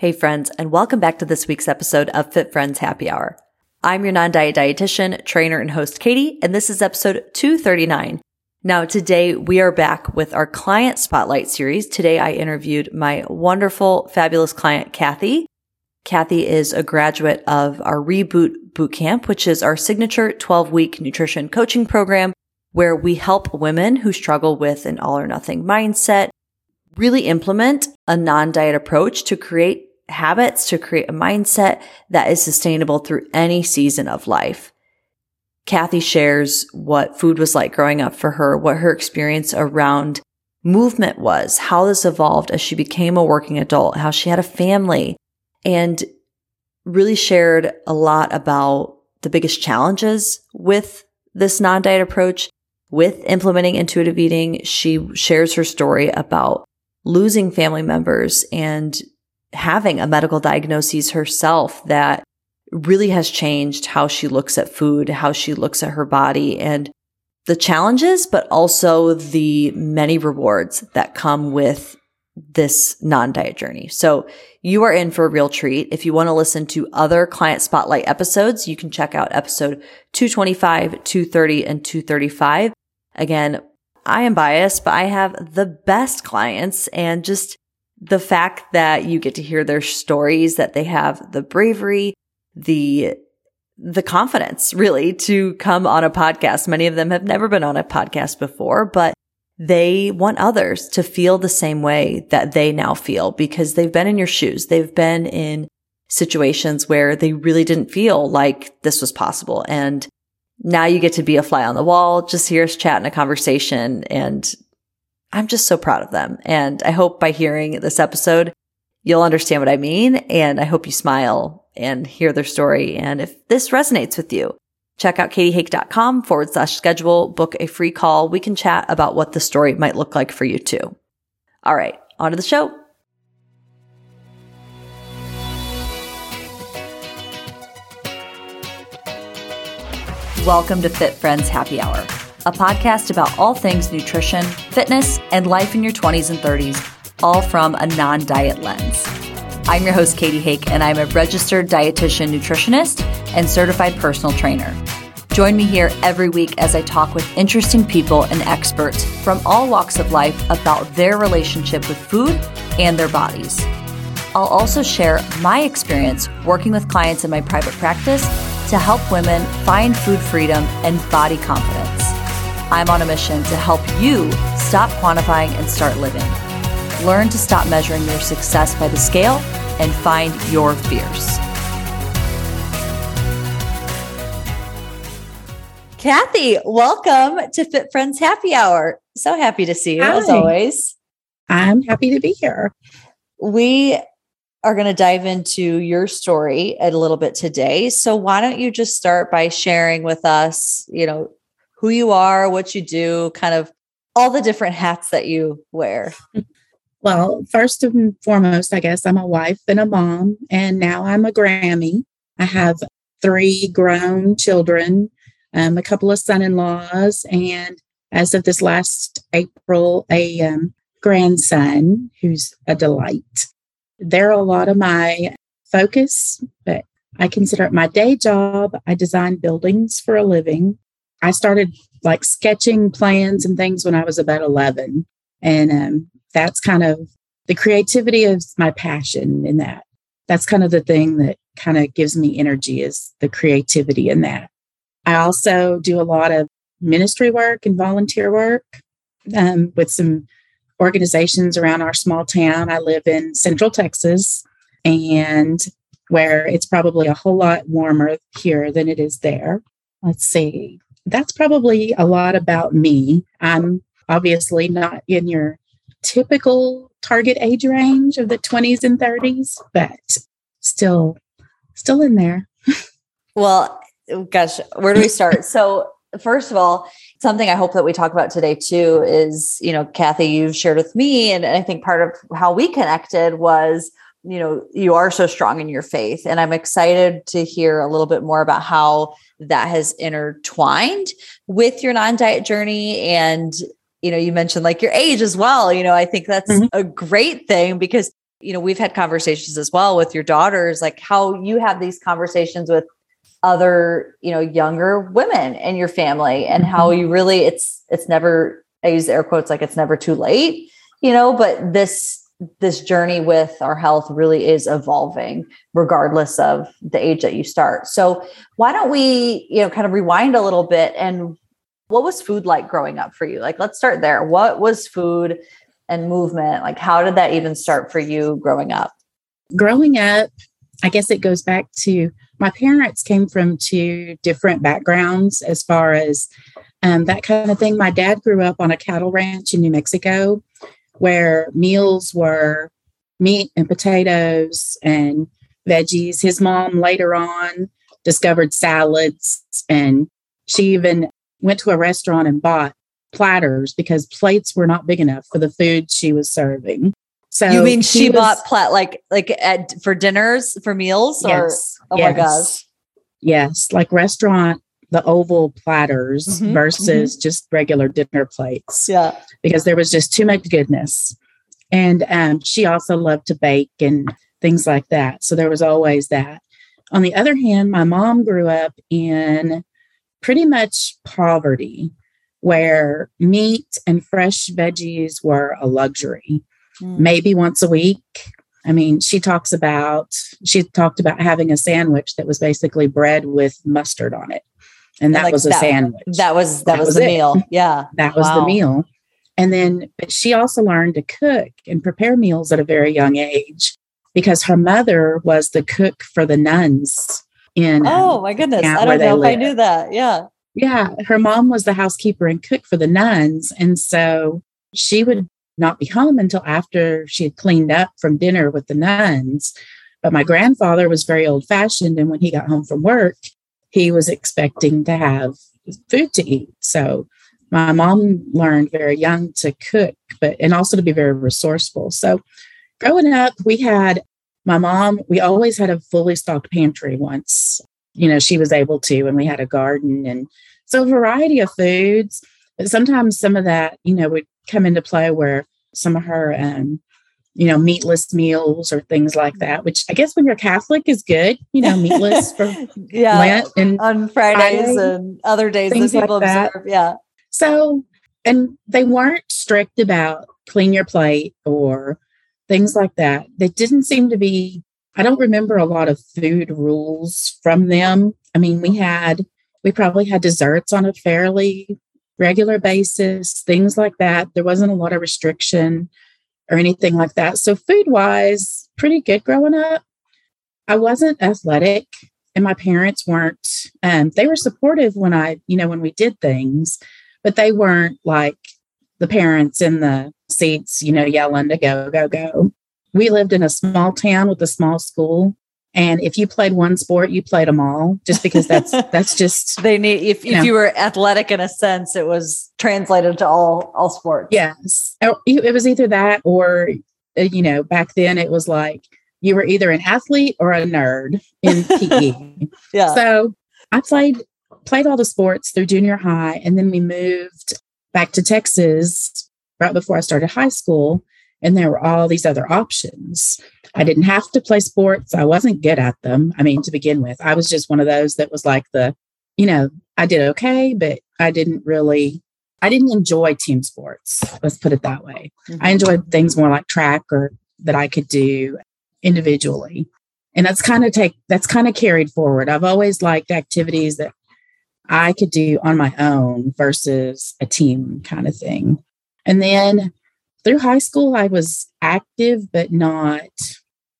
Hey friends, and welcome back to this week's episode of Fit Friends Happy Hour. I'm your non-diet dietitian, trainer, and host Katie, and this is episode 239. Now today we are back with our client spotlight series. Today I interviewed my wonderful, fabulous client, Kathy. Kathy is a graduate of our Reboot Bootcamp, which is our signature 12 week nutrition coaching program where we help women who struggle with an all or nothing mindset really implement a non-diet approach to create habits to create a mindset that is sustainable through any season of life. Kathy shares what food was like growing up for her, what her experience around movement was, how this evolved as she became a working adult, how she had a family, and really shared a lot about the biggest challenges with this non-diet approach, with implementing intuitive eating. She shares her story about losing family members and having a medical diagnosis herself that really has changed how she looks at food, how she looks at her body and the challenges, but also the many rewards that come with this non-diet journey. So you are in for a real treat. If you want to listen to other client spotlight episodes, you can check out episode 225, 230, and 235. Again, I am biased, but I have the best clients and just the fact that you get to hear their stories, that they have the bravery, the the confidence really to come on a podcast. Many of them have never been on a podcast before, but they want others to feel the same way that they now feel because they've been in your shoes. They've been in situations where they really didn't feel like this was possible. And now you get to be a fly on the wall, just hear us chat in a conversation and I'm just so proud of them. And I hope by hearing this episode, you'll understand what I mean. And I hope you smile and hear their story. And if this resonates with you, check out katiehake.com forward slash schedule, book a free call. We can chat about what the story might look like for you too. All right, on to the show. Welcome to Fit Friends Happy Hour a podcast about all things nutrition, fitness, and life in your 20s and 30s, all from a non diet lens. I'm your host, Katie Hake, and I'm a registered dietitian nutritionist and certified personal trainer. Join me here every week as I talk with interesting people and experts from all walks of life about their relationship with food and their bodies. I'll also share my experience working with clients in my private practice to help women find food freedom and body confidence. I'm on a mission to help you stop quantifying and start living. Learn to stop measuring your success by the scale and find your fears. Kathy, welcome to Fit Friends Happy Hour. So happy to see you Hi. as always. I'm happy to be here. We are going to dive into your story a little bit today. So why don't you just start by sharing with us, you know, who you are, what you do, kind of all the different hats that you wear. Well, first and foremost, I guess I'm a wife and a mom, and now I'm a Grammy. I have three grown children, um, a couple of son in laws, and as of this last April, a um, grandson who's a delight. They're a lot of my focus, but I consider it my day job. I design buildings for a living. I started like sketching plans and things when I was about 11. And um, that's kind of the creativity is my passion in that. That's kind of the thing that kind of gives me energy is the creativity in that. I also do a lot of ministry work and volunteer work um, with some organizations around our small town. I live in Central Texas and where it's probably a whole lot warmer here than it is there. Let's see that's probably a lot about me. I'm obviously not in your typical target age range of the 20s and 30s, but still still in there. well, gosh, where do we start? so, first of all, something I hope that we talk about today too is, you know, Kathy, you've shared with me, and I think part of how we connected was you know you are so strong in your faith and i'm excited to hear a little bit more about how that has intertwined with your non-diet journey and you know you mentioned like your age as well you know i think that's mm-hmm. a great thing because you know, we've had conversations as well with your daughters, like how you have these conversations with other, you know, younger women in your family and how mm-hmm. you really it's it's never I use air quotes like it's never too late, you know, but this this journey with our health really is evolving regardless of the age that you start. So why don't we, you know, kind of rewind a little bit and what was food like growing up for you? Like let's start there. What was food and movement? Like how did that even start for you growing up? Growing up, I guess it goes back to my parents came from two different backgrounds as far as um, that kind of thing. My dad grew up on a cattle ranch in New Mexico where meals were meat and potatoes and veggies. His mom later on discovered salads and she even went to a restaurant and bought platters because plates were not big enough for the food she was serving. So you mean she was, bought plat like like at for dinners for meals? Yes. Or, oh yes. my gosh. Yes, like restaurant the oval platters mm-hmm, versus mm-hmm. just regular dinner plates. Yeah. Because there was just too much goodness. And um, she also loved to bake and things like that. So there was always that. On the other hand, my mom grew up in pretty much poverty where meat and fresh veggies were a luxury, mm. maybe once a week. I mean, she talks about, she talked about having a sandwich that was basically bread with mustard on it and that like was a that, sandwich. That was that, that was, was, the it. meal. Yeah, that was wow. the meal. And then, but she also learned to cook and prepare meals at a very young age because her mother was the cook for the nuns in. Um, oh my goodness! I don't know if I knew that. Yeah, yeah. Her mom was the housekeeper and cook for the nuns, and so she would not be home until after she had cleaned up from dinner with the nuns. But my grandfather was very old fashioned, and when he got home from work, he was expecting to have food to eat. So my mom learned very young to cook, but and also to be very resourceful. So growing up, we had my mom, we always had a fully stocked pantry once, you know, she was able to, and we had a garden and so a variety of foods. But sometimes some of that, you know, would come into play where some of her um, you know, meatless meals or things like that, which I guess when you're Catholic is good, you know, meatless for yeah, Lent and on Fridays Friday, and other days that people like that. observe. Yeah. So, and they weren't strict about clean your plate or things like that. They didn't seem to be, I don't remember a lot of food rules from them. I mean, we had, we probably had desserts on a fairly regular basis, things like that. There wasn't a lot of restriction or anything like that. So, food wise, pretty good growing up. I wasn't athletic, and my parents weren't, um, they were supportive when I, you know, when we did things, but they weren't like the parents in the seats, you know, yelling to go, go, go. We lived in a small town with a small school. And if you played one sport, you played them all just because that's that's just they need if you, if you were athletic in a sense, it was translated to all all sports. Yes. Oh, it was either that or uh, you know, back then it was like you were either an athlete or a nerd in PE. yeah. So I played played all the sports through junior high and then we moved back to Texas right before I started high school and there were all these other options. I didn't have to play sports. I wasn't good at them. I mean, to begin with, I was just one of those that was like the, you know, I did okay, but I didn't really, I didn't enjoy team sports. Let's put it that way. Mm-hmm. I enjoyed things more like track or that I could do individually. And that's kind of take, that's kind of carried forward. I've always liked activities that I could do on my own versus a team kind of thing. And then through high school, I was active, but not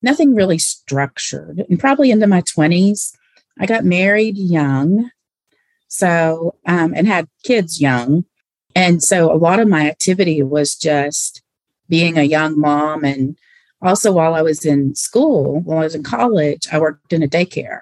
nothing really structured. And probably into my 20s, I got married young. So, um, and had kids young. And so a lot of my activity was just being a young mom. And also while I was in school, while I was in college, I worked in a daycare,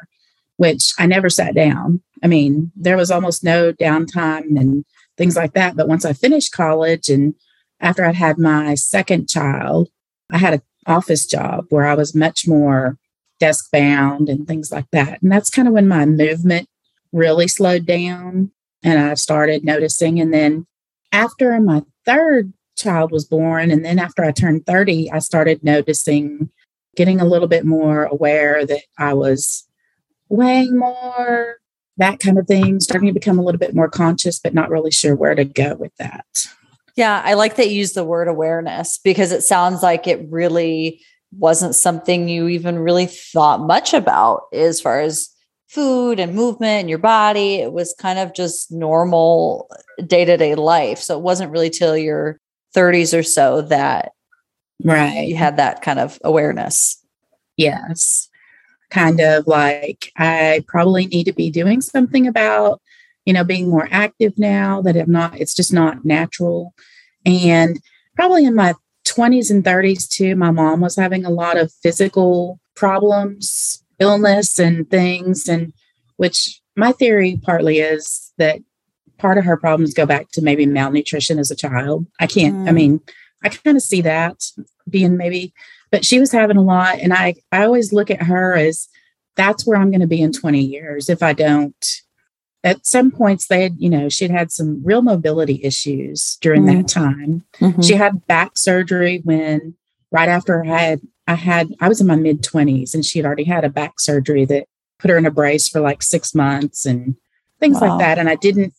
which I never sat down. I mean, there was almost no downtime and things like that. But once I finished college and after I'd had my second child, I had an office job where I was much more desk bound and things like that. And that's kind of when my movement really slowed down and I started noticing. And then after my third child was born. And then after I turned 30, I started noticing, getting a little bit more aware that I was weighing more, that kind of thing, starting to become a little bit more conscious, but not really sure where to go with that. Yeah, I like that you use the word awareness because it sounds like it really wasn't something you even really thought much about as far as food and movement and your body. It was kind of just normal day to day life. So it wasn't really till your 30s or so that right you had that kind of awareness. Yes. Kind of like I probably need to be doing something about, you know, being more active now that I'm not, it's just not natural. And probably in my 20s and 30s too, my mom was having a lot of physical problems, illness, and things. And which my theory partly is that part of her problems go back to maybe malnutrition as a child. I can't, mm. I mean, I kind of see that being maybe, but she was having a lot. And I, I always look at her as that's where I'm going to be in 20 years if I don't at some points they had you know she'd had some real mobility issues during mm-hmm. that time mm-hmm. she had back surgery when right after i had i had i was in my mid 20s and she had already had a back surgery that put her in a brace for like six months and things wow. like that and i didn't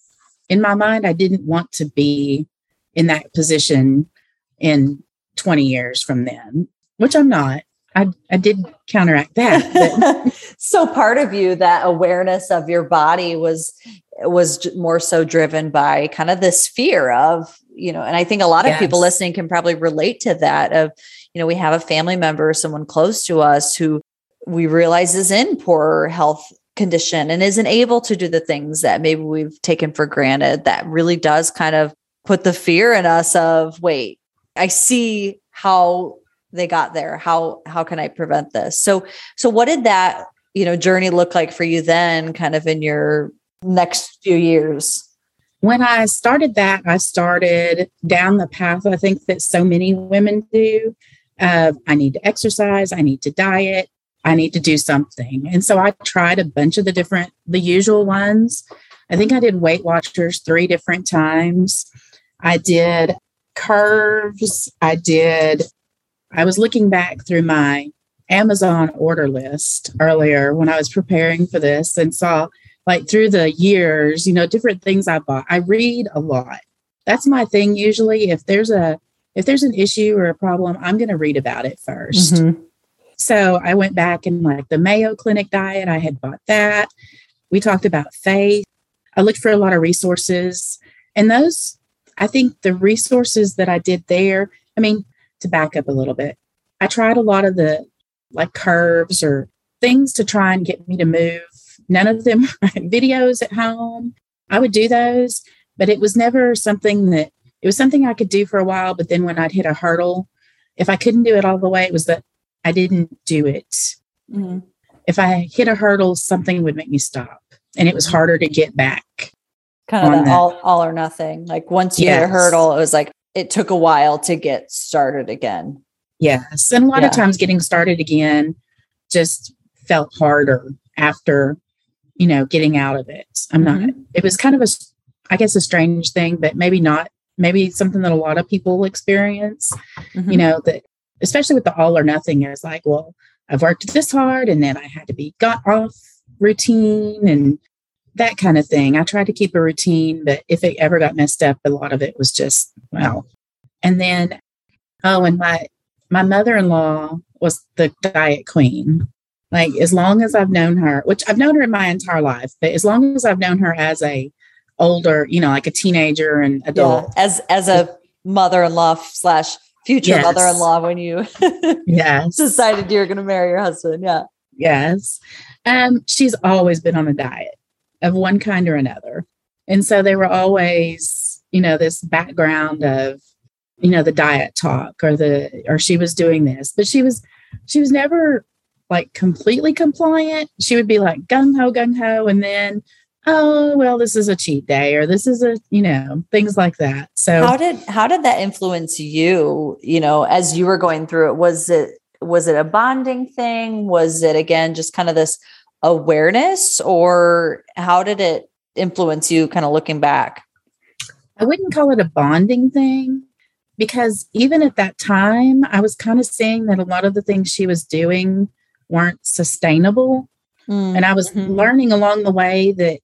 in my mind i didn't want to be in that position in 20 years from then which i'm not I, I did counteract that. so part of you, that awareness of your body was was more so driven by kind of this fear of, you know, and I think a lot of yes. people listening can probably relate to that of, you know, we have a family member, someone close to us who we realize is in poor health condition and isn't able to do the things that maybe we've taken for granted that really does kind of put the fear in us of wait i see how they got there. How how can i prevent this? So so what did that you know journey look like for you then kind of in your next few years? When i started that i started down the path i think that so many women do of i need to exercise i need to diet i need to do something. And so i tried a bunch of the different the usual ones. I think i did weight watchers three different times. I did curves i did I was looking back through my Amazon order list earlier when I was preparing for this and saw like through the years, you know, different things I bought. I read a lot. That's my thing usually. If there's a if there's an issue or a problem, I'm going to read about it 1st mm-hmm. So I went back and like the Mayo Clinic diet, I had bought that. We talked about faith. I looked for a lot of resources. And those, I think the resources that I did there, I mean, to back up a little bit. I tried a lot of the like curves or things to try and get me to move. None of them videos at home. I would do those, but it was never something that it was something I could do for a while. But then when I'd hit a hurdle, if I couldn't do it all the way, it was that I didn't do it. Mm-hmm. If I hit a hurdle, something would make me stop, and it was mm-hmm. harder to get back. Kind of all all or nothing. Like once you yes. hit a hurdle, it was like, it took a while to get started again. Yes. And a lot yeah. of times getting started again just felt harder after, you know, getting out of it. I'm mm-hmm. not, it was kind of a, I guess, a strange thing, but maybe not, maybe something that a lot of people experience, mm-hmm. you know, that especially with the all or nothing is like, well, I've worked this hard and then I had to be got off routine and that kind of thing. I tried to keep a routine, but if it ever got messed up, a lot of it was just well. And then, oh, and my my mother in law was the diet queen. Like as long as I've known her, which I've known her in my entire life, but as long as I've known her as a older, you know, like a teenager and adult, yeah, as as a mother in law slash future yes. mother in law when you yes decided you were going to marry your husband, yeah. Yes. Um, she's always been on a diet of one kind or another. And so they were always, you know, this background of, you know, the diet talk or the, or she was doing this, but she was, she was never like completely compliant. She would be like gung ho, gung ho. And then, oh, well, this is a cheat day or this is a, you know, things like that. So how did, how did that influence you, you know, as you were going through it? Was it, was it a bonding thing? Was it again, just kind of this, awareness or how did it influence you kind of looking back? I wouldn't call it a bonding thing, because even at that time, I was kind of seeing that a lot of the things she was doing weren't sustainable. Mm-hmm. And I was mm-hmm. learning along the way that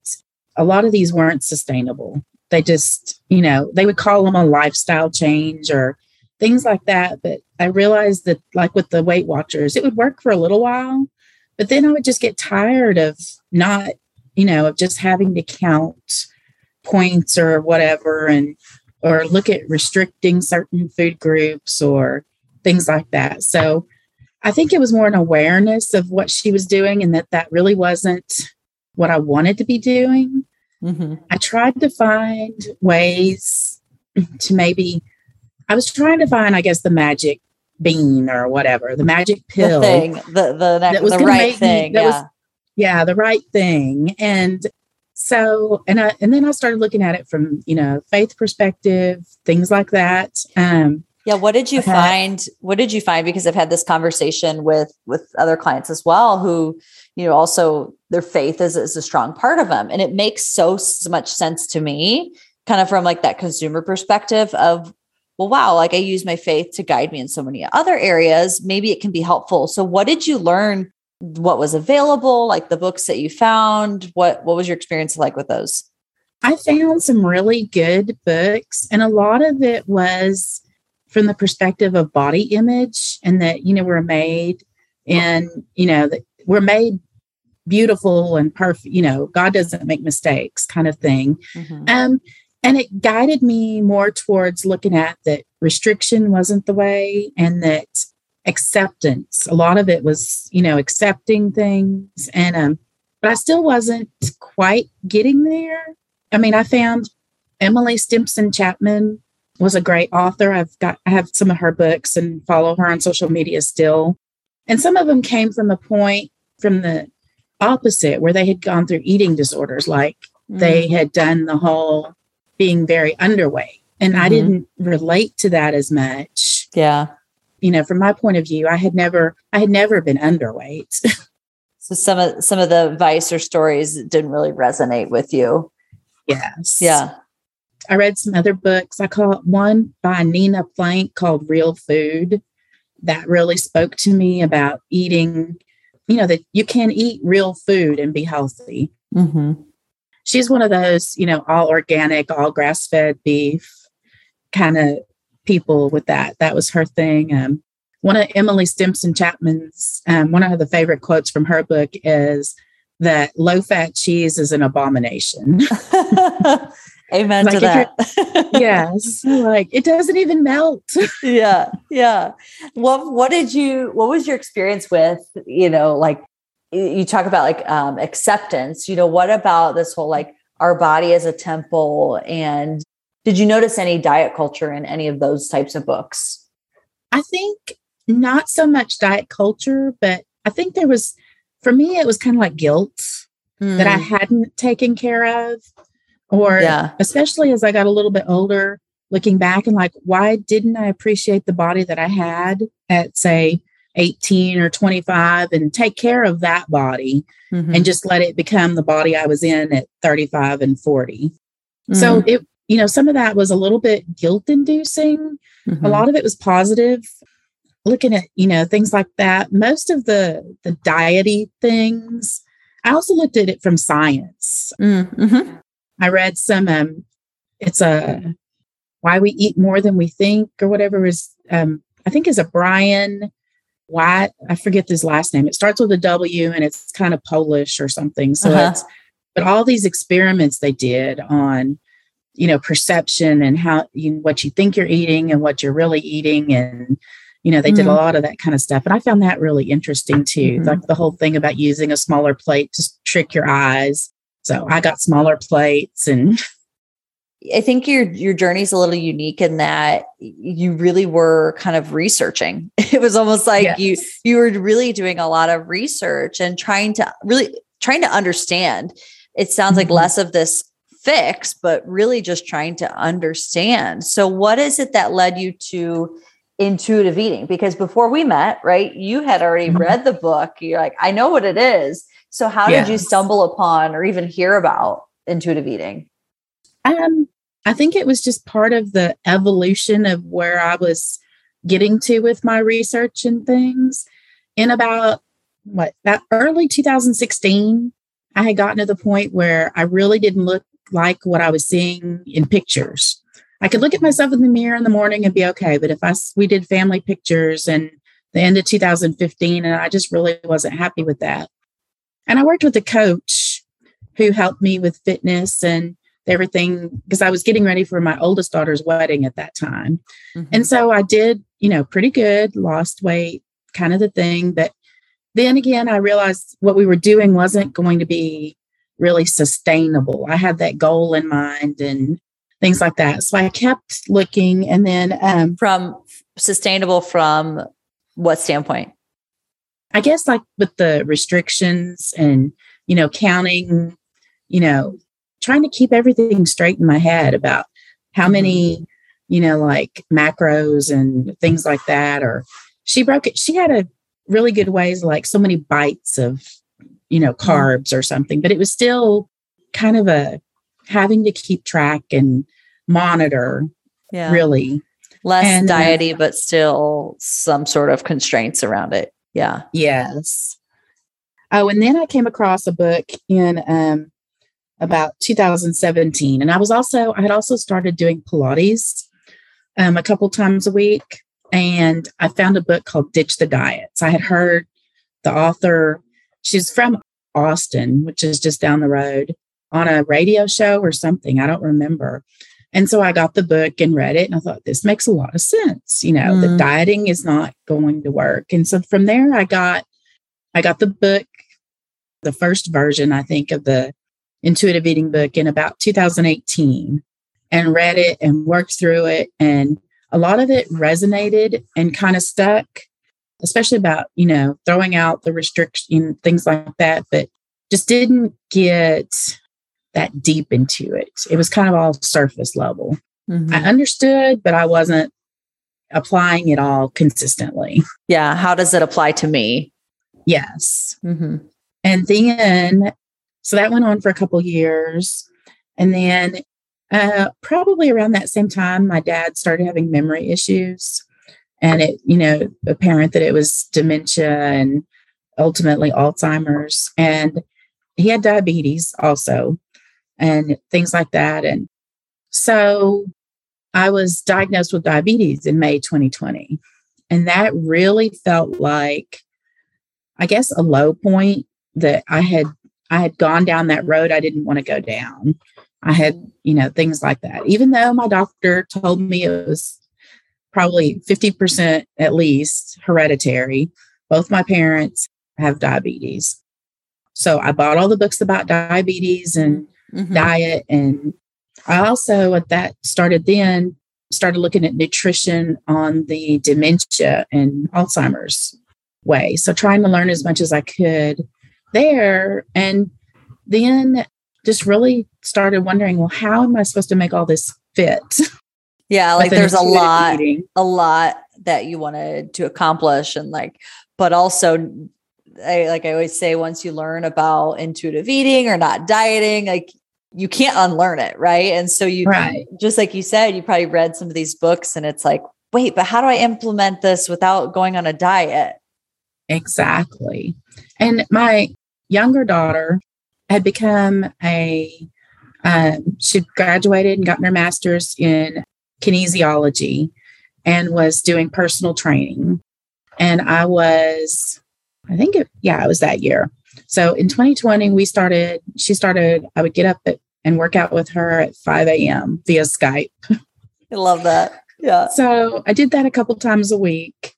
a lot of these weren't sustainable. They just, you know, they would call them a lifestyle change or things like that. But I realized that, like with the Weight Watchers, it would work for a little while, but then I would just get tired of not, you know, of just having to count points or whatever and or look at restricting certain food groups or things like that. So I think it was more an awareness of what she was doing and that that really wasn't what I wanted to be doing. Mm-hmm. I tried to find ways to maybe, I was trying to find, I guess, the magic bean or whatever, the magic pill. The thing, the, the, that was the right thing. Me, yeah. Was, yeah, the right thing. And so, and I, and then I started looking at it from, you know, faith perspective, things like that. Um, yeah. What did you find? What did you find? Because I've had this conversation with, with other clients as well, who, you know, also their faith is, is a strong part of them. And it makes so, so much sense to me, kind of from like that consumer perspective of, well, wow, like I use my faith to guide me in so many other areas. Maybe it can be helpful. So, what did you learn? What was available, like the books that you found? What what was your experience like with those? I found some really good books, and a lot of it was from the perspective of body image, and that you know we're made, and you know that we're made beautiful and perfect. You know, God doesn't make mistakes, kind of thing. Mm-hmm. Um, and it guided me more towards looking at that restriction wasn't the way and that acceptance a lot of it was you know accepting things. And um but i still wasn't quite getting there. I mean i found emily stimpson chapman was a great author. I've got i have some of her books and follow her on social media still. And some of them came from a point from the opposite where they had gone through eating disorders like mm. they had done the whole being very underweight. And mm-hmm. I didn't relate to that as much. Yeah. You know, from my point of view, I had never, I had never been underweight. so some of some of the advice or stories didn't really resonate with you. Yes. Yeah. I read some other books. I call one by Nina Planck called Real Food. That really spoke to me about eating, you know, that you can eat real food and be healthy. Mm-hmm she's one of those, you know, all organic, all grass fed beef kind of people with that. That was her thing. Um, one of Emily Stimpson Chapman's, um, one of the favorite quotes from her book is that low fat cheese is an abomination. Amen like to that. yes. Like it doesn't even melt. yeah. Yeah. What what did you what was your experience with, you know, like you talk about like um, acceptance you know what about this whole like our body as a temple and did you notice any diet culture in any of those types of books i think not so much diet culture but i think there was for me it was kind of like guilt mm. that i hmm. hadn't taken care of or yeah. especially as i got a little bit older looking back and like why didn't i appreciate the body that i had at say 18 or 25 and take care of that body mm-hmm. and just let it become the body I was in at 35 and 40. Mm-hmm. So it, you know, some of that was a little bit guilt inducing. Mm-hmm. A lot of it was positive. Looking at, you know, things like that. Most of the the diety things, I also looked at it from science. Mm-hmm. I read some um it's a why we eat more than we think or whatever is um I think is a Brian why I forget his last name. It starts with a W and it's kind of Polish or something. So uh-huh. it's but all these experiments they did on you know perception and how you what you think you're eating and what you're really eating and you know they mm-hmm. did a mm-hmm. lot of that kind of stuff and i found that really interesting too mm-hmm. like the whole thing about using a smaller plate to trick your eyes so i got smaller plates and I think your your journey is a little unique in that you really were kind of researching. It was almost like yes. you you were really doing a lot of research and trying to really trying to understand. It sounds mm-hmm. like less of this fix, but really just trying to understand. So what is it that led you to intuitive eating? Because before we met, right, you had already mm-hmm. read the book. You're like, I know what it is. So how yes. did you stumble upon or even hear about intuitive eating? Um, I think it was just part of the evolution of where I was getting to with my research and things. In about what that early 2016, I had gotten to the point where I really didn't look like what I was seeing in pictures. I could look at myself in the mirror in the morning and be okay, but if I we did family pictures and the end of 2015 and I just really wasn't happy with that. And I worked with a coach who helped me with fitness and everything because I was getting ready for my oldest daughter's wedding at that time. Mm-hmm. And so I did, you know, pretty good, lost weight, kind of the thing. But then again, I realized what we were doing wasn't going to be really sustainable. I had that goal in mind and things like that. So I kept looking and then um, from sustainable from what standpoint? I guess like with the restrictions and, you know, counting, you know, trying to keep everything straight in my head about how many, you know, like macros and things like that. Or she broke it. She had a really good ways, like so many bites of, you know, mm-hmm. carbs or something, but it was still kind of a having to keep track and monitor yeah. really less and, uh, diety, uh, but still some sort of constraints around it. Yeah. Yes. Oh, and then I came across a book in um, about 2017. And I was also, I had also started doing Pilates um, a couple times a week. And I found a book called Ditch the Diets. I had heard the author, she's from Austin, which is just down the road, on a radio show or something. I don't remember. And so I got the book and read it. And I thought, this makes a lot of sense. You know, mm. the dieting is not going to work. And so from there, I got, I got the book, the first version, I think, of the intuitive eating book in about 2018 and read it and worked through it. And a lot of it resonated and kind of stuck, especially about, you know, throwing out the restriction, things like that, but just didn't get that deep into it. It was kind of all surface level. Mm-hmm. I understood, but I wasn't applying it all consistently. Yeah. How does it apply to me? Yes. Mm-hmm. And then so that went on for a couple years. And then uh, probably around that same time, my dad started having memory issues. And it, you know, apparent that it was dementia and ultimately Alzheimer's. And he had diabetes also and things like that. And so I was diagnosed with diabetes in May 2020. And that really felt like, I guess, a low point that I had I had gone down that road I didn't want to go down. I had, you know, things like that. Even though my doctor told me it was probably 50% at least hereditary, both my parents have diabetes. So I bought all the books about diabetes and mm-hmm. diet. And I also, at that started then, started looking at nutrition on the dementia and Alzheimer's way. So trying to learn as much as I could there. And then just really started wondering, well, how am I supposed to make all this fit? Yeah, like there's a lot, a lot that you wanted to accomplish, and like, but also, I, like I always say, once you learn about intuitive eating or not dieting, like you can't unlearn it, right? And so you, right. just like you said, you probably read some of these books, and it's like, wait, but how do I implement this without going on a diet? Exactly. And my younger daughter had become a, um, she graduated and gotten her master's in kinesiology and was doing personal training. And I was, I think it, yeah, it was that year. So in 2020, we started, she started, I would get up at, and work out with her at 5 a.m. via Skype. I love that. Yeah. So I did that a couple times a week.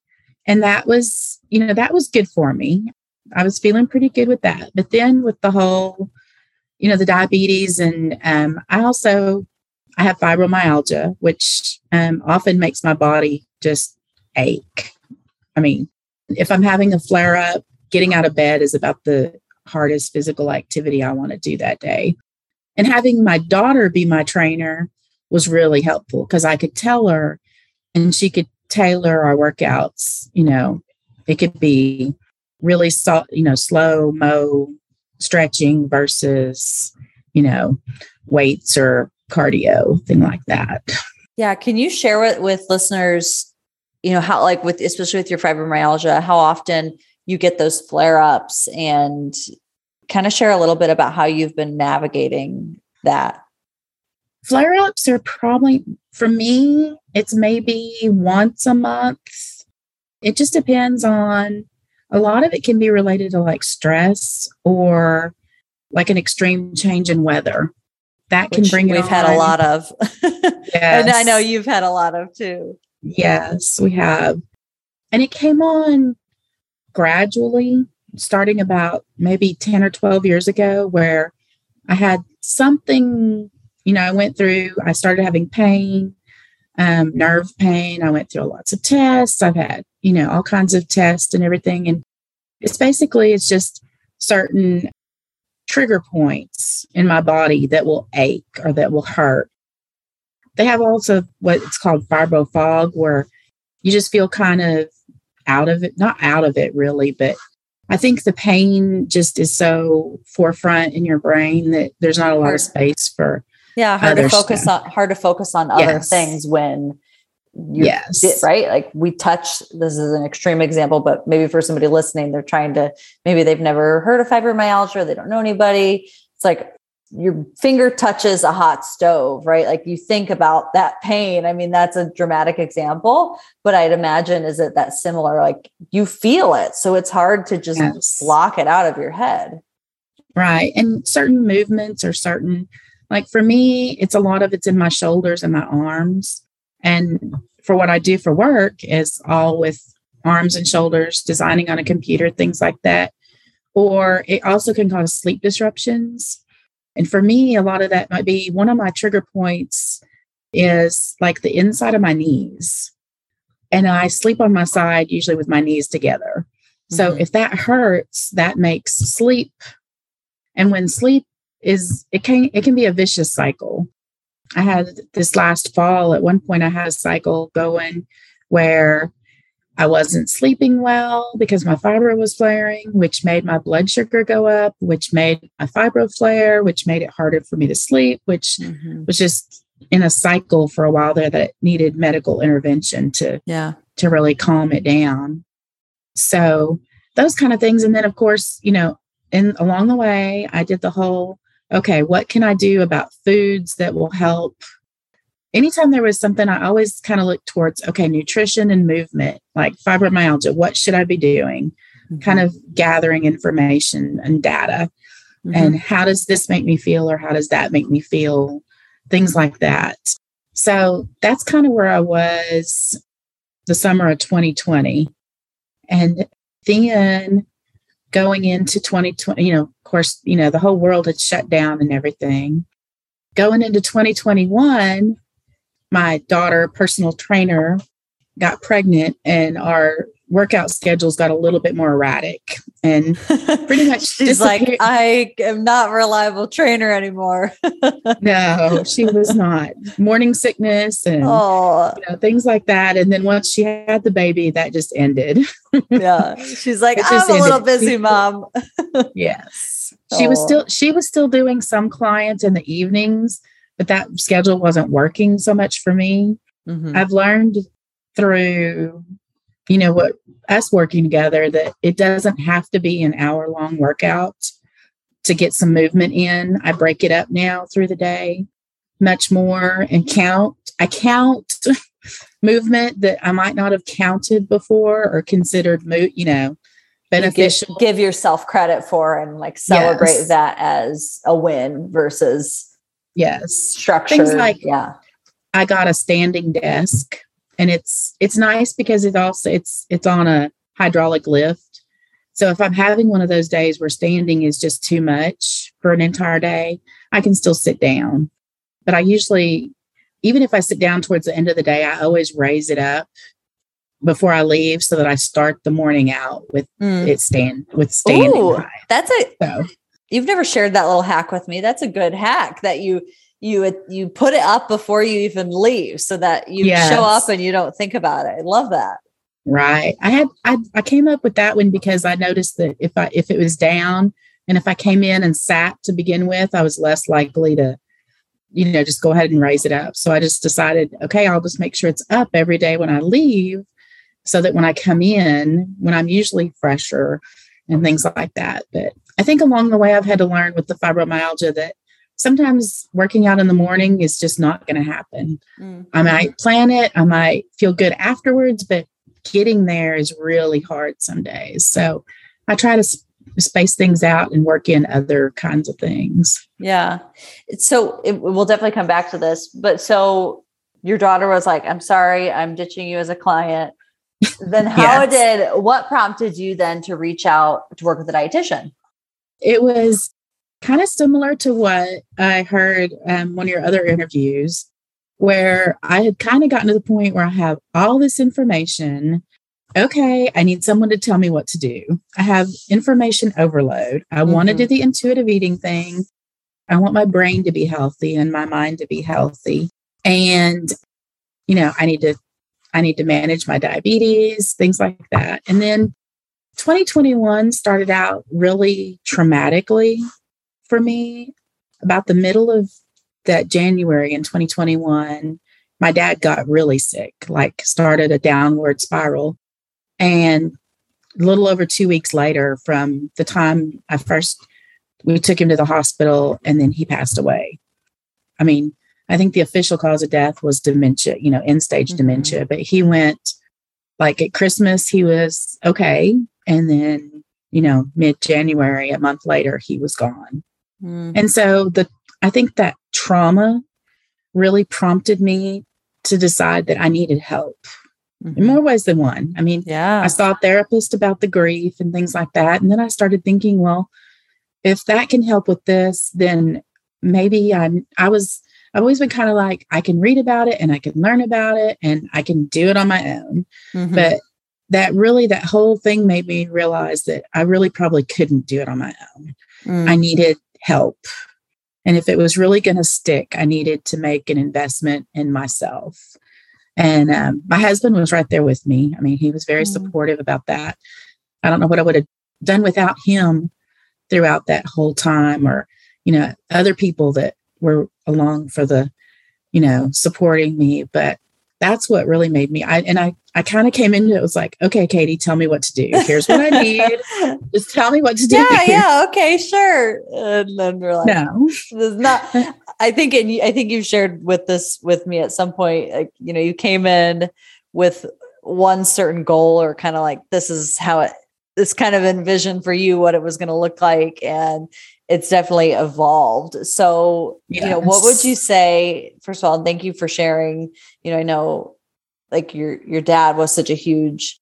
And that was, you know, that was good for me. I was feeling pretty good with that. But then with the whole, you know, the diabetes and um, I also I have fibromyalgia, which um, often makes my body just ache. I mean, if I'm having a flare up, getting out of bed is about the hardest physical activity I want to do that day. And having my daughter be my trainer was really helpful because I could tell her and she could tailor our workouts. You know, it could be really so, you know slow mo stretching versus you know weights or cardio, thing like that. Yeah. Can you share with, with listeners, you know, how, like, with especially with your fibromyalgia, how often you get those flare ups and kind of share a little bit about how you've been navigating that? Flare ups are probably, for me, it's maybe once a month. It just depends on a lot of it can be related to like stress or like an extreme change in weather. That can Which bring it We've had a lot of. Yes. and I know you've had a lot of too. Yes, we have. And it came on gradually, starting about maybe 10 or 12 years ago, where I had something, you know, I went through, I started having pain, um, nerve pain. I went through lots of tests. I've had, you know, all kinds of tests and everything. And it's basically, it's just certain trigger points in my body that will ache or that will hurt. They have also what it's called fibro fog, where you just feel kind of out of it, not out of it really, but I think the pain just is so forefront in your brain that there's not a lot of space for Yeah. Hard to focus stuff. on, hard to focus on other Yes. things when you Yes. did- right? Like we touch, this is an extreme example, but maybe for somebody listening, they're trying to, maybe they've never heard of fibromyalgia, they don't know anybody. It's like your finger touches a hot stove, right? Like you think about that pain. I mean, that's a dramatic example, but I'd imagine is it that similar? Like you feel it. So it's hard to just Yes. block it out of your head. Right. And certain movements or certain, like for me, it's a lot of it's in my shoulders and my arms. And for what I do for work is all with arms and shoulders, designing on a computer, things like that. Or it also can cause sleep disruptions. And for me, a lot of that might be one of my trigger points is like the inside of my knees. And I sleep on my side, usually with my knees together. So Mhm. if that hurts, that makes sleep and when sleep is it can it can be a vicious cycle. I had this last fall at one point I had a cycle going where I wasn't sleeping well because my fibro was flaring, which made my blood sugar go up, which made my fibro flare, which made it harder for me to sleep, which Mhm. was just in a cycle for a while there that needed medical intervention to Yeah. to really calm it down. So those kind of things. And then of course, you know, and along the way, I did the whole, okay, what can I do about foods that will help? Anytime there was something, I always kind of looked towards, okay, nutrition and movement, like fibromyalgia, what should I be doing? Kind of gathering information and data. Mhm. And how does this make me feel, or how does that make me feel? Things like that. So that's kind of where I was the summer of 2020. And then going into 2020, you know, course, you know, the whole world had shut down and everything. Going into 2021, my daughter, personal trainer, got pregnant and our workout schedules got a little bit more erratic. And pretty much she's like i am not a reliable trainer anymore no, she was not. Morning sickness and you know, things like that. And then once she had the baby, that just ended. yeah she's like i'm a little busy mom yes. She was still she was still doing some clients in the evenings, but that schedule wasn't working so much for me. Mhm. I've learned through, you know, what us working together that it doesn't have to be an hour long workout to get some movement in. I break it up now through the day much more and count. I count movement that I might not have counted before or considered, mo- you know, You give, beneficial. give yourself credit for and like celebrate Yes. that as a win versus yes. structure Things like- yeah I got a standing desk and it's it's nice because it also it's it's on a hydraulic lift. So if I'm having one of those days where standing is just too much for an entire day, I can still sit down. But I usually even if I sit down towards the end of the day, I always raise it up before I leave so that I start the morning out with Mm. it stand with standing Ooh, high. that's a So you've never shared that little hack with me that's a good hack that you you you put it up before you even leave so that you Yes. show up and you don't think about it i love that Right. I had I I came up with that one because I noticed that if I if it was down and if I came in and sat to begin with, I was less likely to you know, just go ahead and raise it up. So I just decided, okay, I'll just make sure it's up every day when I leave so that when I come in, when I'm usually fresher and things like that. But I think along the way, I've had to learn with the fibromyalgia that sometimes working out in the morning is just not going to happen. Mm-hmm. I might plan it, I might feel good afterwards, but getting there is really hard some days. So I try to space things out and work in other kinds of things. Yeah. So it, we'll definitely come back to this. But so your daughter was like, I'm sorry, I'm ditching you as a client. Then how yes. did what prompted you then to reach out to work with a dietitian? It was kind of similar to what I heard um, one of your other interviews, where I had kind of gotten to the point where I have all this information okay, I need someone to tell me what to do. I have information overload. I mm-hmm. want to do the intuitive eating thing. I want my brain to be healthy and my mind to be healthy. And, you know, I need to, I need to manage my diabetes, things like that. And then 2021 started out really traumatically for me. About the middle of that January in 2021, my dad got really sick, like started a downward spiral. And a little over two weeks later, from the time I first we took him to the hospital and then he passed away. I mean, I think the official cause of death was dementia, you know, end stage mm-hmm. dementia, but he went like at Christmas, he was okay. And then, you know, mid January, a month later, he was gone. Mm-hmm. And so the, I think that trauma really prompted me to decide that I needed help mm-hmm. in more ways than one. I mean, yeah, I saw a therapist about the grief and things like that. And then I started thinking, well, if that can help with this, then maybe I I was I've always been kind of like I can read about it and I can learn about it and I can do it on my own. Mm-hmm. But that really that whole thing made me realize that I really probably couldn't do it on my own. Mm. I needed help. And if it was really going to stick, I needed to make an investment in myself. And um, my husband was right there with me. I mean, he was very mm supportive about that. I don't know what I would have done without him throughout that whole time, or, you know, other people that were along for the, you know, supporting me. But that's what really made me I and I I kind of came into it was like, okay, Katie, tell me what to do. Here's what I need. Just tell me what to do. Yeah, yeah, okay, sure. And then we're like, no, this is not. I think, and I think you've shared with this with me at some point. Like, you know, you came in with one certain goal, or kind of like this is how it. This kind of envision for you what it was going to look like, and it's definitely evolved. So, yes. you know, what would you say? First of all, thank you for sharing. You know, I know like your your dad was such a huge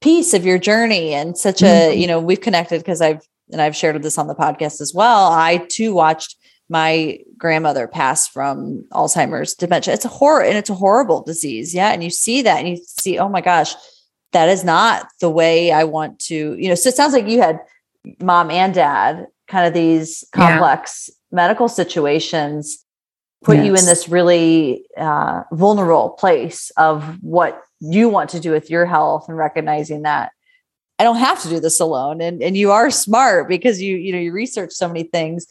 piece of your journey and such mm-hmm. a, you know, we've connected because I've and I've shared this on the podcast as well. I too watched my grandmother pass from Alzheimer's dementia. It's a horror and it's a horrible disease. Yeah. And you see that and you see, oh my gosh, that is not the way I want to, you know. So it sounds like you had mom and dad kind of these complex yeah. medical situations put yes. you in this really uh, vulnerable place of what you want to do with your health and recognizing that I don't have to do this alone. And, and you are smart because you, you know, you research so many things.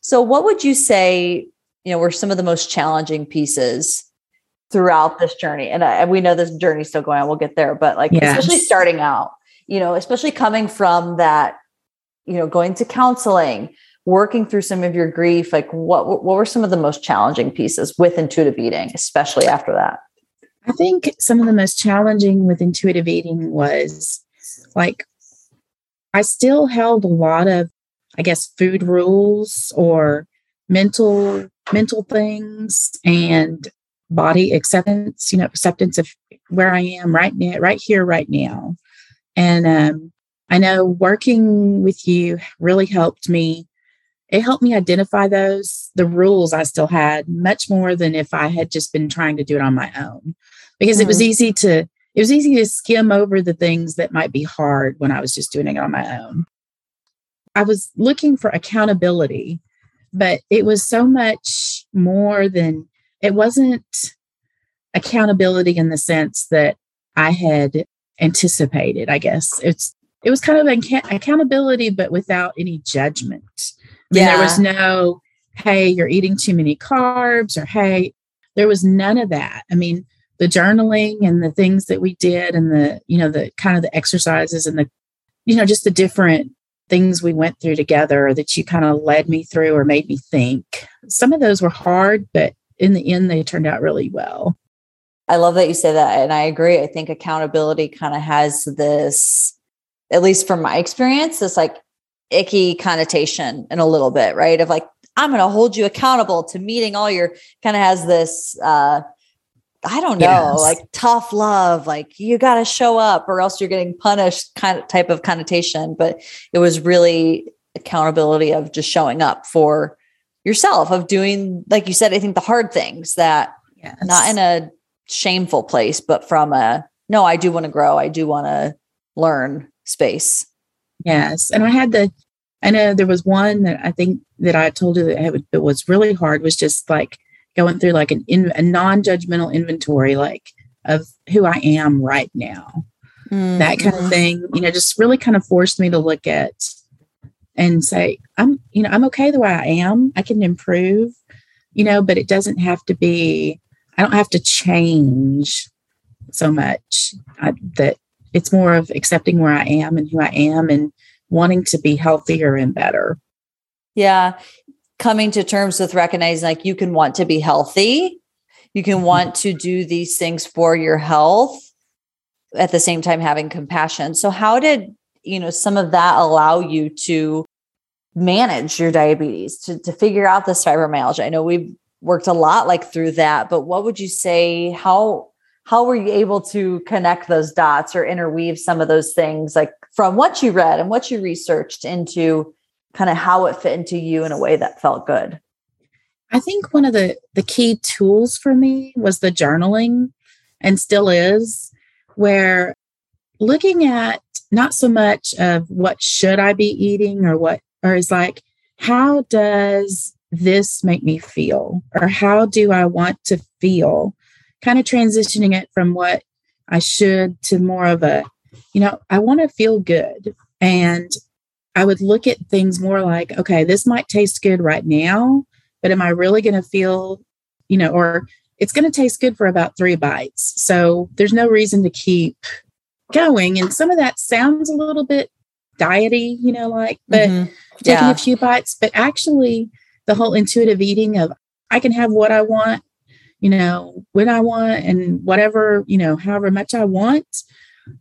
So what would you say, you know, were some of the most challenging pieces throughout this journey? And, I, we know this journey is still going on. We'll get there, but like, yes. especially starting out, you know, especially coming from that you know, going to counseling, working through some of your grief, like what what were some of the most challenging pieces with intuitive eating, especially after that? I think some of the most challenging with intuitive eating was like I still held a lot of I guess food rules or mental mental things and body acceptance, you know, acceptance of where I am right now, right here, right now. And um, I know working with you really helped me. It helped me identify those, the rules I still had much more than if I had just been trying to do it on my own. Because mm-hmm. it was mm-hmm. easy to, it was easy to skim over the things that might be hard when I was just doing it on my own. I was looking for accountability, but it was so much more than it wasn't accountability in the sense that I had anticipated, I guess. It's it was kind of accountability, but without any judgment. Yeah. There was no, hey, you're eating too many carbs, or hey, there was none of that. I mean, the journaling and the things that we did and the, you know, the kind of the exercises and the, you know, just the different things we went through together that you kind of led me through or made me think. Some of those were hard, but in the end, they turned out really well. I love that you say that. And I agree. I think accountability kind of has this, at least from my experience, this like icky connotation in a little bit, right? Of like, I'm going to hold you accountable to meeting all your kind of has this, uh, I don't know, yes. like tough love, like you got to show up or else you're getting punished kind of type of connotation. But it was really accountability of just showing up for yourself, of doing, like you said, I think the hard things that yes. not in a shameful place, but from a no, I do want to grow, I do want to learn space. Yes. And I had the, I know there was one that I think that I told you that it was really hard was just like going through like an in, a non-judgmental inventory, like of who I am right now. Mm-hmm. That kind of mm-hmm. thing, you know, just really kind of forced me to look at and say, I'm, you know, I'm okay the way I am. I can improve, you know, but it doesn't have to be I don't have to change so much. I, that it's more of accepting where I am and who I am and wanting to be healthier and better. Yeah. Coming to terms with recognizing like you can want to be healthy, you can mm-hmm. want to do these things for your health at the same time having compassion. So how did, you know, some of that allow you to manage your diabetes, to, to figure out this fibromyalgia? I know we've worked a lot like through that but what would you say how how were you able to connect those dots or interweave some of those things like from what you read and what you researched into kind of how it fit into you in a way that felt good i think one of the the key tools for me was the journaling and still is where looking at not so much of what should i be eating or what or is like how does this make me feel? Or how do I want to feel? Kind of transitioning it from what I should to more of a, you know, I want to feel good. And I would look at things more like, okay, this might taste good right now, but am I really going to feel, you know, or it's going to taste good for about three bites. So there's no reason to keep going. And some of that sounds a little bit diety, you know, like, but mm-hmm. taking yeah. a few bites, but actually the whole intuitive eating of I can have what I want, you know, when I want and whatever, you know, however much I want,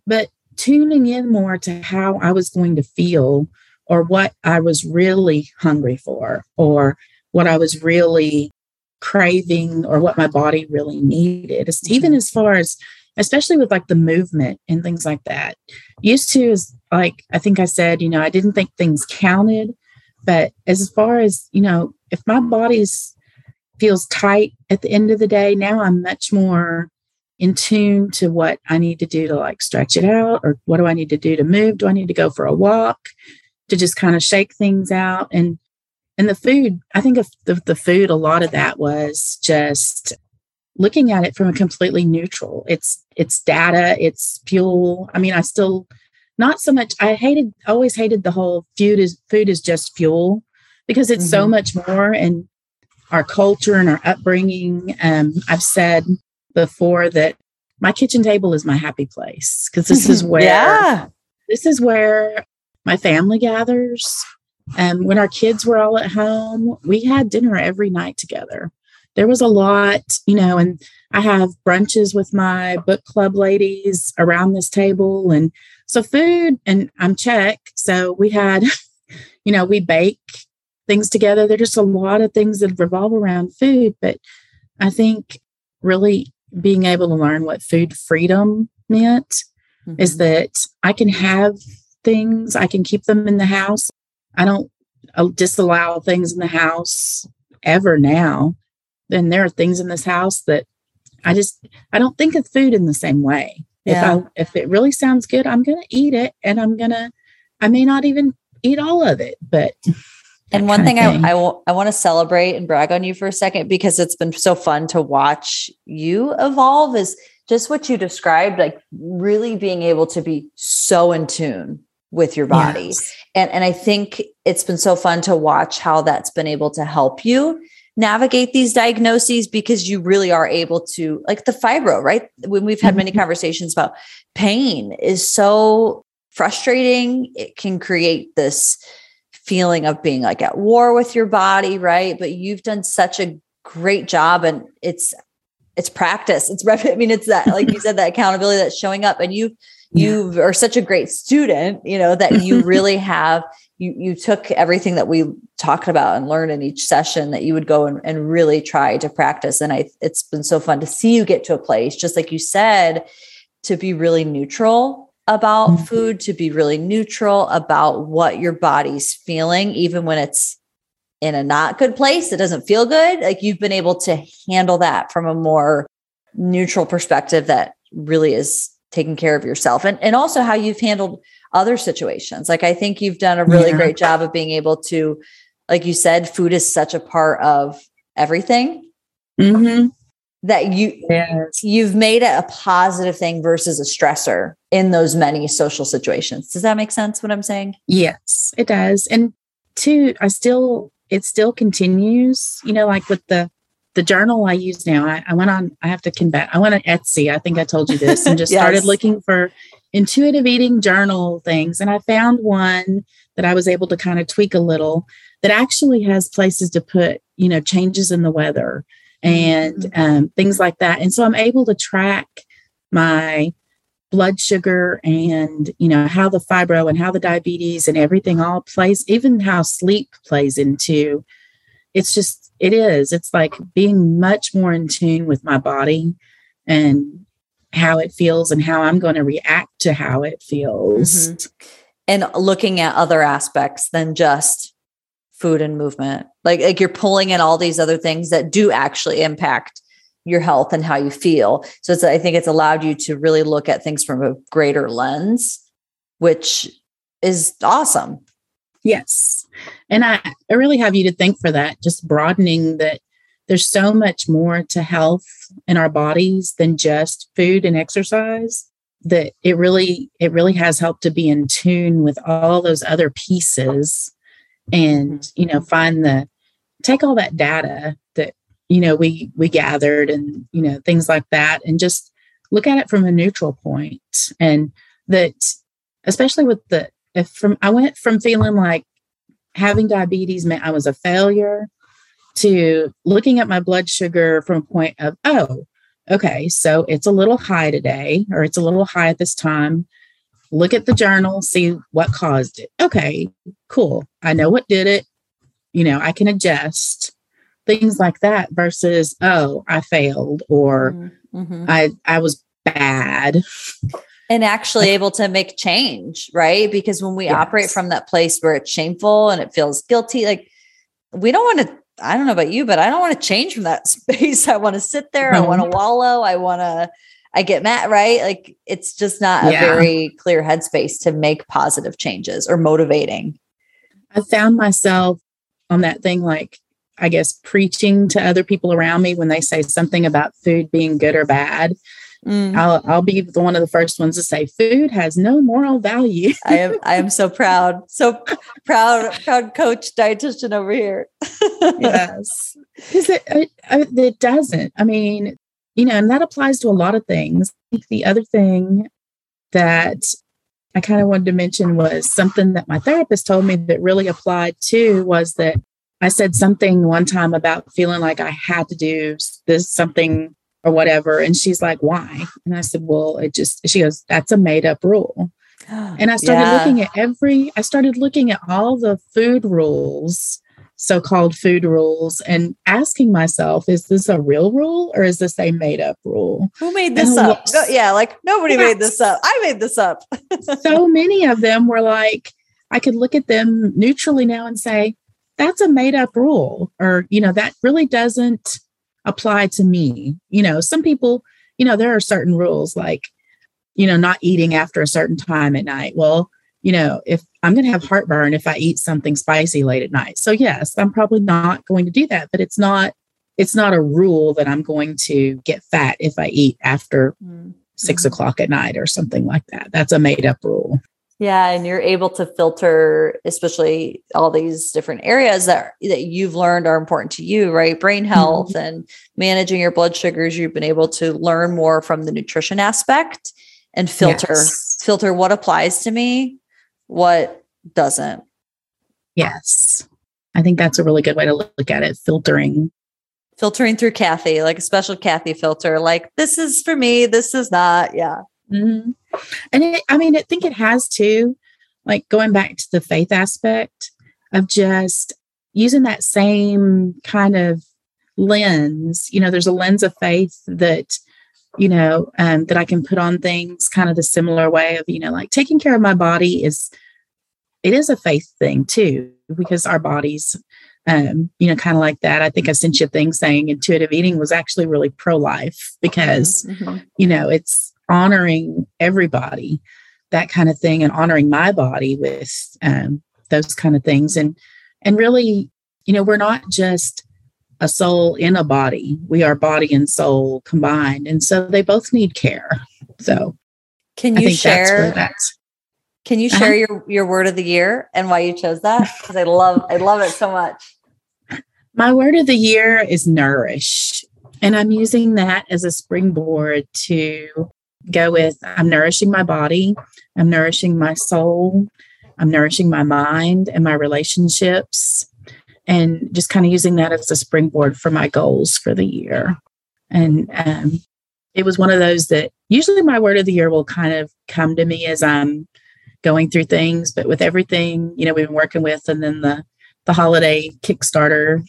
but tuning in more to how I was going to feel or what I was really hungry for or what I was really craving or what my body really needed. It's even mm-hmm. as far as especially with like the movement and things like that. Used to is like I think I said, you know, I didn't think things counted. But as far as, you know, if my body's feels tight at the end of the day, now I'm much more in tune to what I need to do to like stretch it out or what do I need to do to move? Do I need to go for a walk to just kind of shake things out? And and the food, I think of the, the food, a lot of that was just looking at it from a completely neutral. It's it's data, it's fuel. I mean, I still not so much i hated always hated the whole food is food is just fuel because it's mm-hmm. so much more and our culture and our upbringing. Um, i've said before that my kitchen table is my happy place because this is where yeah. this is where my family gathers. And um, when our kids were all at home we had dinner every night together. There was a lot you know and i have brunches with my book club ladies around this table and so food, and I'm Czech, so we had, you know, we bake things together. There's just a lot of things that revolve around food, but I think really being able to learn what food freedom meant mm-hmm. is that I can have things, I can keep them in the house. I don't I'll disallow things in the house ever now. Then there are things in this house that I just I don't think of food in the same way. Yeah. If I if it really sounds good, I'm going to eat it and I'm going to I may not even eat all of it, but and one thing, thing. I, I, w- I want to celebrate and brag on you for a second because it's been so fun to watch you evolve is just what you described, like really being able to be so in tune with your body. Yes. And and I think it's been so fun to watch how that's been able to help you navigate these diagnoses because you really are able to like the fibro, right? When we've had many Mhm. conversations about pain is so frustrating. It can create this feeling of being like at war with your body, right? But you've done such a great job and it's it's practice. It's rep- I mean it's that like you said that accountability that's showing up and you Yeah. you are such a great student, you know, that you really have you you took everything that we talked about and learned in each session that you would go and, and really try to practice. And I it's been so fun to see you get to a place, just like you said, to be really neutral about Mhm. food, to be really neutral about what your body's feeling, even when it's in a not good place, it doesn't feel good. Like you've been able to handle that from a more neutral perspective that really is taking care of yourself and, and also how you've handled other situations. Like I think you've done a really Yeah. great job of being able to, like you said, food is such a part of everything Mhm. That you Yes. you've made it a positive thing versus a stressor in those many social situations. Does that make sense what I'm saying? Yes, it does. And two, I still it still continues, you know, like with the the journal I use now. I, I went on, I have to combat, I went on Etsy. I think I told you this and just started looking for intuitive eating journal things. And I found one that I was able to kind of tweak a little that actually has places to put, you know, changes in the weather and um, things like that. And so I'm able to track my blood sugar and you know how the fibro and how the diabetes and everything all plays even how sleep plays into it's just it is it's like being much more in tune with my body and how it feels and how i'm going to react to how it feels Mhm. And looking at other aspects than just food and movement. Like like you're pulling in all these other things that do actually impact your health and how you feel. So it's I think it's allowed you to really look at things from a greater lens, which is awesome. Yes. And I, I really have you to thank for that, just broadening that there's so much more to health in our bodies than just food and exercise that it really it really has helped to be in tune with all those other pieces and mm-hmm. you know find the take all that data that you know we we gathered and you know things like that and just look at it from a neutral point and that especially with the if from I went from feeling like having diabetes meant I was a failure to looking at my blood sugar from a point of, oh, okay, so it's a little high today, or it's a little high at this time. Look at the journal, see what caused it. Okay, cool. I know what did it. You know, I can adjust things like that versus, oh, I failed or Mhm. I I was bad. and actually able to make change, right? Because when we operate from that place where it's shameful and it feels guilty, like we don't want to. I don't know about you, but I don't want to change from that space. I want to sit there. I want to wallow. I want to. I get mad, right? Like it's just not a very clear headspace to make positive changes or motivating. I found myself on that thing, like, I guess, preaching to other people around me when they say something about food being good or bad. Mm. I'll, I'll be the one of the first ones to say food has no moral value. I am. I am so proud. So proud. Proud coach dietitian over here. yes. Because it, it, it doesn't. I mean, you know, and that applies to a lot of things. I think the other thing that I kind of wanted to mention was something that my therapist told me that really applied too was that I said something one time about feeling like I had to do this something or whatever. And she's like, why? And I said, well, it just, she goes, that's a made up rule. And I started Yeah. looking at every, I started looking at all the food rules, so called food rules, and asking myself, is this a real rule or is this a made up rule? Who made this And up? yeah, like nobody made this up. I made this up. so many of them were like, I could look at them neutrally now and say, that's a made up rule, or, you know, that really doesn't apply to me. You know, some people, you know, there are certain rules like, you know, not eating after a certain time at night. Well, you know, if I'm going to have heartburn if I eat something spicy late at night. So yes, I'm probably not going to do that, but it's not it's not a rule that I'm going to get fat if I eat after 6 Mhm. o'clock at night or something like that. That's a made up rule. Yeah, and you're able to filter, especially all these different areas that that you've learned are important to you, right? Brain health mm-hmm. and managing your blood sugars. You've been able to learn more from the nutrition aspect and filter yes. filter what applies to me, what doesn't. Yes, I think that's a really good way to look at it. Filtering, filtering through Kathy, like a special Kathy filter. Like this is for me, this is not. Yeah. Mm-hmm. And it, I mean, I think it has too, like going back to the faith aspect of just using that same kind of lens. You know, there's a lens of faith that, you know, um, that I can put on things kind of the similar way of, you know, like taking care of my body is, it is a faith thing too, because our bodies, um, you know, kind of like that. I think I sent you a thing saying intuitive eating was actually really pro life because, mm-hmm. you know, it's, honoring everybody, that kind of thing, and honoring my body with um, those kind of things. And and really, you know, we're not just a soul in a body; we are body and soul combined, and so they both need care. So, can you share? That's, can you share uh-huh. your your word of the year and why you chose that? Because I love I love it so much. My word of the year is nourish. And I'm using that as a springboard to go with I'm nourishing my body, I'm nourishing my soul, I'm nourishing my mind and my relationships, and just kind of using that as a springboard for my goals for the year. And um, it was one of those that usually my word of the year will kind of come to me as I'm going through things, but with everything, you know, we've been working with, and then the the holiday Kickstarter,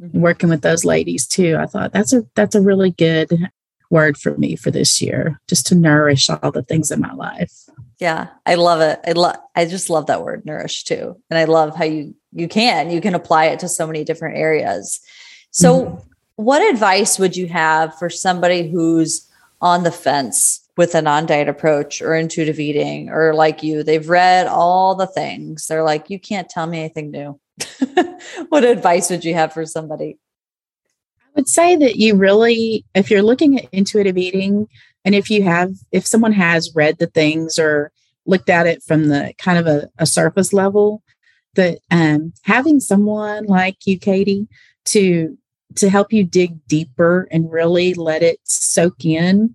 mm-hmm. working with those ladies too. I thought that's a that's a really good word for me for this year, just to nourish all the things in my life. Yeah, I love it. I love I just love that word nourish too. And I love how you you can you can apply it to so many different areas. So mm-hmm. what advice would you have for somebody who's on the fence with a non-diet approach or intuitive eating or like you they've read all the things they're like you can't tell me anything new what advice would you have for somebody I would say that you really, if you're looking at intuitive eating, and if you have, if someone has read the things or looked at it from the kind of a, a surface level, that um, having someone like you, Katie, to to help you dig deeper and really let it soak in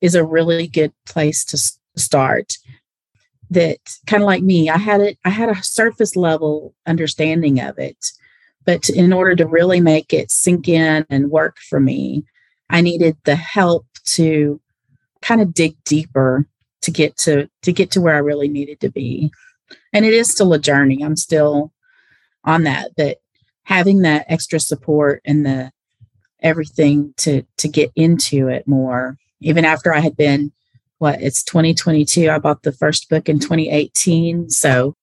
is a really good place to start that kind of like me i had it i had a surface level understanding of it but in order to really make it sink in and work for me, I needed the help to kind of dig deeper to get to to get to where I really needed to be. And it is still a journey. I'm still on that, but having that extra support and the everything to to get into it more even after I had been what it's 2022 I bought the first book in 2018 so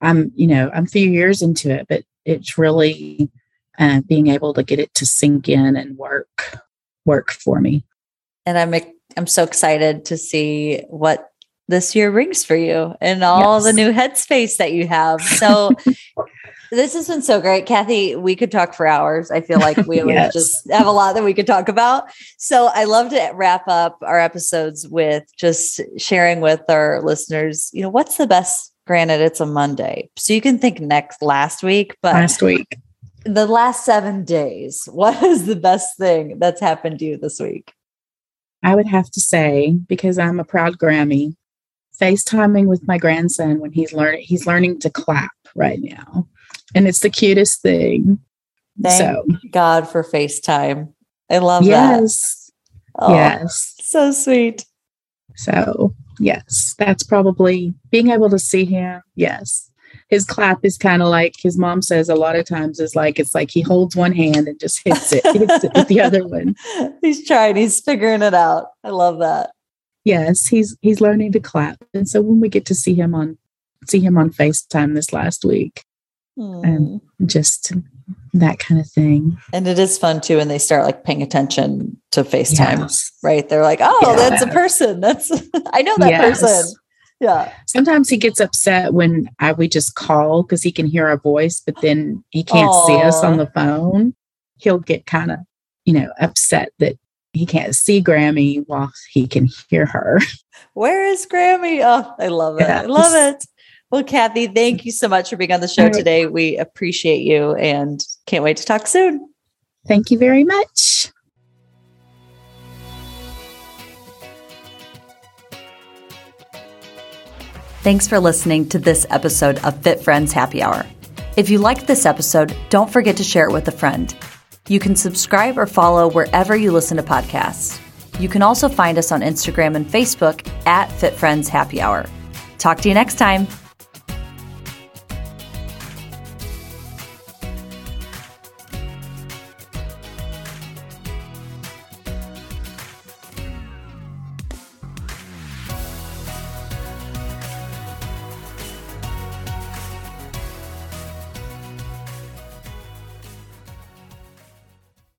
I'm you know I'm a few years into it but it's really uh, being able to get it to sink in and work work for me. And I'm I'm so excited to see what this year brings for you and all yes. the new headspace that you have. So this has been so great. Kathy, we could talk for hours. I feel like we yes. just have a lot that we could talk about. So I love to wrap up our episodes with just sharing with our listeners, you know, what's the best Granted, it's a Monday. So you can think next last week, but last week. The last seven days, what is the best thing that's happened to you this week? I would have to say, because I'm a proud Grammy, FaceTiming with my grandson when he's learning he's learning to clap right now. And it's the cutest thing. Thank so God for FaceTime. I love yes. that. Oh, yes. So sweet. So Yes, that's probably being able to see him. Yes. His clap is kind of like his mom says a lot of times is like it's like he holds one hand and just hits it, hits it with the other one. He's trying, he's figuring it out. I love that. Yes, he's he's learning to clap. And so when we get to see him on see him on FaceTime this last week, mm. and just that kind of thing. And it is fun too when they start like paying attention to FaceTime, yes. right? They're like, oh, yeah. that's a person. That's, I know that yes. person. Yeah. Sometimes he gets upset when I, we just call because he can hear our voice, but then he can't Aww. see us on the phone. He'll get kind of, you know, upset that he can't see Grammy while he can hear her. Where is Grammy? Oh, I love it. Yes. I love it. Well, Kathy, thank you so much for being on the show today. We appreciate you and can't wait to talk soon. Thank you very much. Thanks for listening to this episode of Fit Friends Happy Hour. If you liked this episode, don't forget to share it with a friend. You can subscribe or follow wherever you listen to podcasts. You can also find us on Instagram and Facebook at Fit Friends Happy Hour. Talk to you next time.